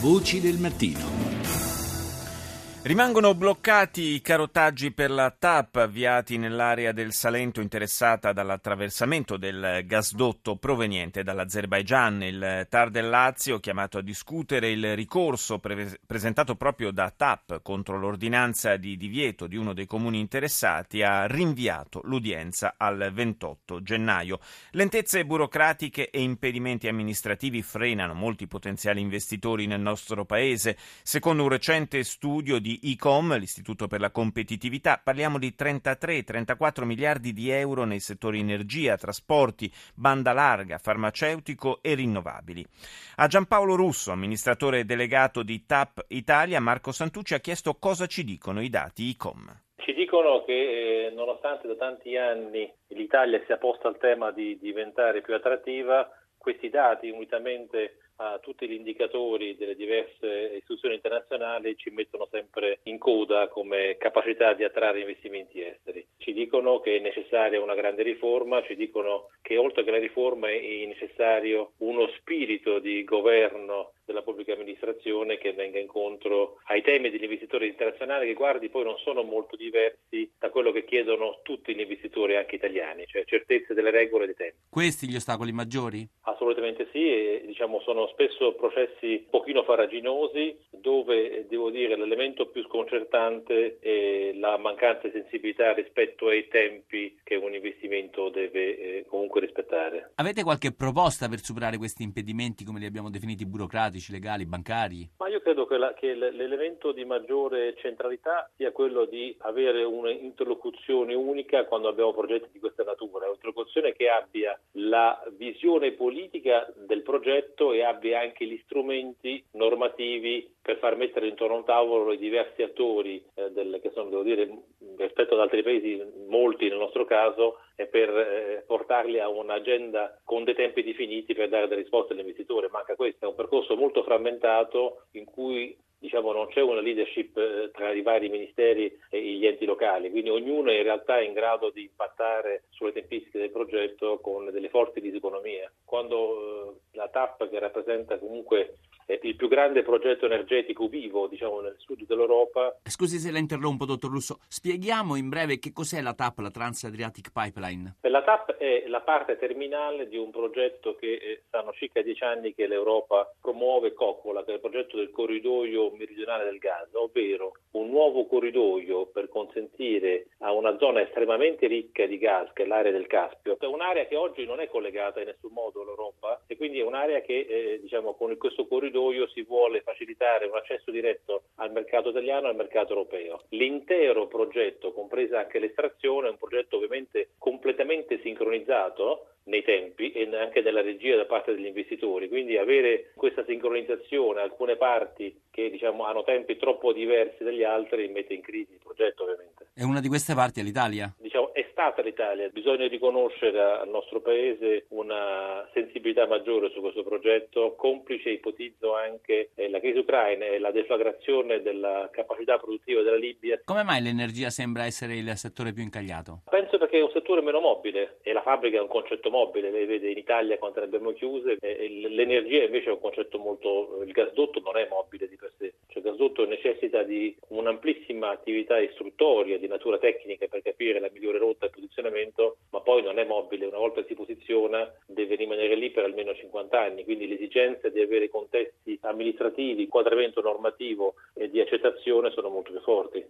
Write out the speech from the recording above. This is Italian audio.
Voci del mattino. Rimangono bloccati i carotaggi per la TAP avviati nell'area del Salento interessata dall'attraversamento del gasdotto proveniente dall'Azerbaigian. Il TAR del Lazio, chiamato a discutere il ricorso pre- presentato proprio da TAP contro l'ordinanza di divieto di uno dei comuni interessati, ha rinviato l'udienza al 28 gennaio. Lentezze burocratiche e impedimenti amministrativi frenano molti potenziali investitori nel nostro paese. Secondo un recente studio di di ICOM, l'Istituto per la Competitività, parliamo di 33-34 miliardi di euro nei settori energia, trasporti, banda larga, farmaceutico e rinnovabili. A Giampaolo Russo, amministratore delegato di TAP Italia, Marco Santucci ha chiesto cosa ci dicono i dati ICOM. Ci dicono che eh, nonostante da tanti anni l'Italia sia posta al tema di diventare più attrattiva, questi dati unitamente tutti gli indicatori delle diverse istituzioni internazionali ci mettono sempre in coda come capacità di attrarre investimenti esteri. Ci dicono che è necessaria una grande riforma, ci dicono che oltre che la riforma è necessario uno spirito di governo della pubblica amministrazione che venga incontro ai temi degli investitori internazionali che guardi poi non sono molto diversi da quello che chiedono tutti gli investitori anche italiani, cioè certezze delle regole e dei tempi. Questi gli ostacoli maggiori? Assolutamente sì, e, diciamo, sono spesso processi un pochino faraginosi dove devo dire l'elemento più sconcertante è la mancanza di sensibilità rispetto ai tempi che un investimento deve eh, comunque rispettare. Avete qualche proposta per superare questi impedimenti come li abbiamo definiti burocratici, legali, bancari? Ma io credo che, la, che l'elemento di maggiore centralità sia quello di avere un'interlocuzione unica quando abbiamo progetti di questa natura, un'interlocuzione che abbia la visione politica del progetto e abbia anche gli strumenti normativi per far mettere intorno a un tavolo i diversi attori eh, del, che sono, devo dire, rispetto ad altri paesi, molti nel nostro caso, e per eh, portarli a un'agenda con dei tempi definiti per dare delle risposte all'investitore. Manca questo, è un percorso molto frammentato in cui diciamo, non c'è una leadership eh, tra i vari ministeri e gli enti locali, quindi ognuno in realtà è in grado di impattare sulle tempistiche del progetto con delle forti diseconomie. Quando eh, la TAP, che rappresenta comunque il più grande progetto energetico vivo diciamo, nel sud dell'Europa. Scusi se la interrompo, dottor Russo. Spieghiamo in breve che cos'è la TAP, la Trans-Adriatic Pipeline. La TAP è la parte terminale di un progetto che eh, stanno circa dieci anni che l'Europa promuove e coccola, che è il progetto del corridoio meridionale del gas, ovvero un nuovo corridoio per consentire a una zona estremamente ricca di gas, che è l'area del Caspio, è un'area che oggi non è collegata in nessun modo all'Europa e quindi è un'area che eh, diciamo, con questo corridoio corridoio si vuole facilitare un accesso diretto al mercato italiano e al mercato europeo. L'intero progetto, compresa anche l'estrazione, è un progetto ovviamente completamente sincronizzato nei tempi e anche nella regia da parte degli investitori, quindi avere questa sincronizzazione, alcune parti che diciamo, hanno tempi troppo diversi dagli altri mette in crisi il progetto ovviamente. E una di queste parti è l'Italia? Stata l'Italia, bisogna riconoscere al nostro Paese una sensibilità maggiore su questo progetto, complice ipotizzo anche eh, la crisi ucraina e la deflagrazione della capacità produttiva della Libia. Come mai l'energia sembra essere il settore più incagliato? Penso perché è un settore meno mobile e la fabbrica è un concetto mobile, lei vede in Italia quante ne abbiamo chiuse, l'energia invece è un concetto molto, il gasdotto non è mobile di per sé, cioè gasdotto necessita di un'amplissima attività istruttoria di natura tecnica per capire la migliore rotta e posizionamento, ma poi non è mobile, una volta si posiziona deve rimanere lì per almeno 50 anni, quindi l'esigenza di avere contesti amministrativi, quadramento normativo e di accettazione sono molto più forti.